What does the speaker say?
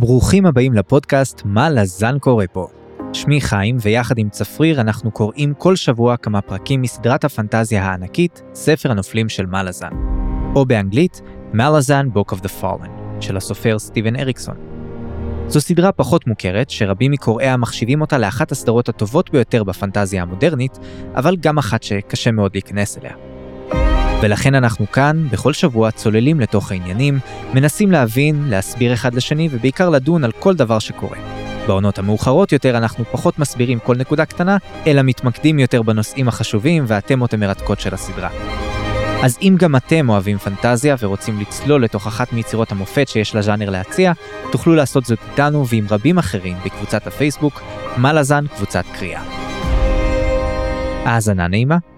ברוכים הבאים לפודקאסט מה לזן קורא פה. שמי חיים, ויחד עם צפריר אנחנו קוראים כל שבוע כמה פרקים מסדרת הפנטזיה הענקית, ספר הנופלים של מלאזן. או באנגלית, מלאזן Book of the Fallen, של הסופר סטיבן אריקסון. זו סדרה פחות מוכרת, שרבים מקוראיה מחשיבים אותה לאחת הסדרות הטובות ביותר בפנטזיה המודרנית, אבל גם אחת שקשה מאוד להיכנס אליה. ולכן אנחנו כאן, בכל שבוע צוללים לתוך העניינים, מנסים להבין, להסביר אחד לשני ובעיקר לדון על כל דבר שקורה. בעונות המאוחרות יותר אנחנו פחות מסבירים כל נקודה קטנה, אלא מתמקדים יותר בנושאים החשובים והתמות המרתקות של הסדרה. אז אם גם אתם אוהבים פנטזיה ורוצים לצלול לתוך אחת מיצירות המופת שיש לז'אנר להציע, תוכלו לעשות זאת איתנו ועם רבים אחרים בקבוצת הפייסבוק, מה לזן קבוצת קריאה. האזנה נעימה.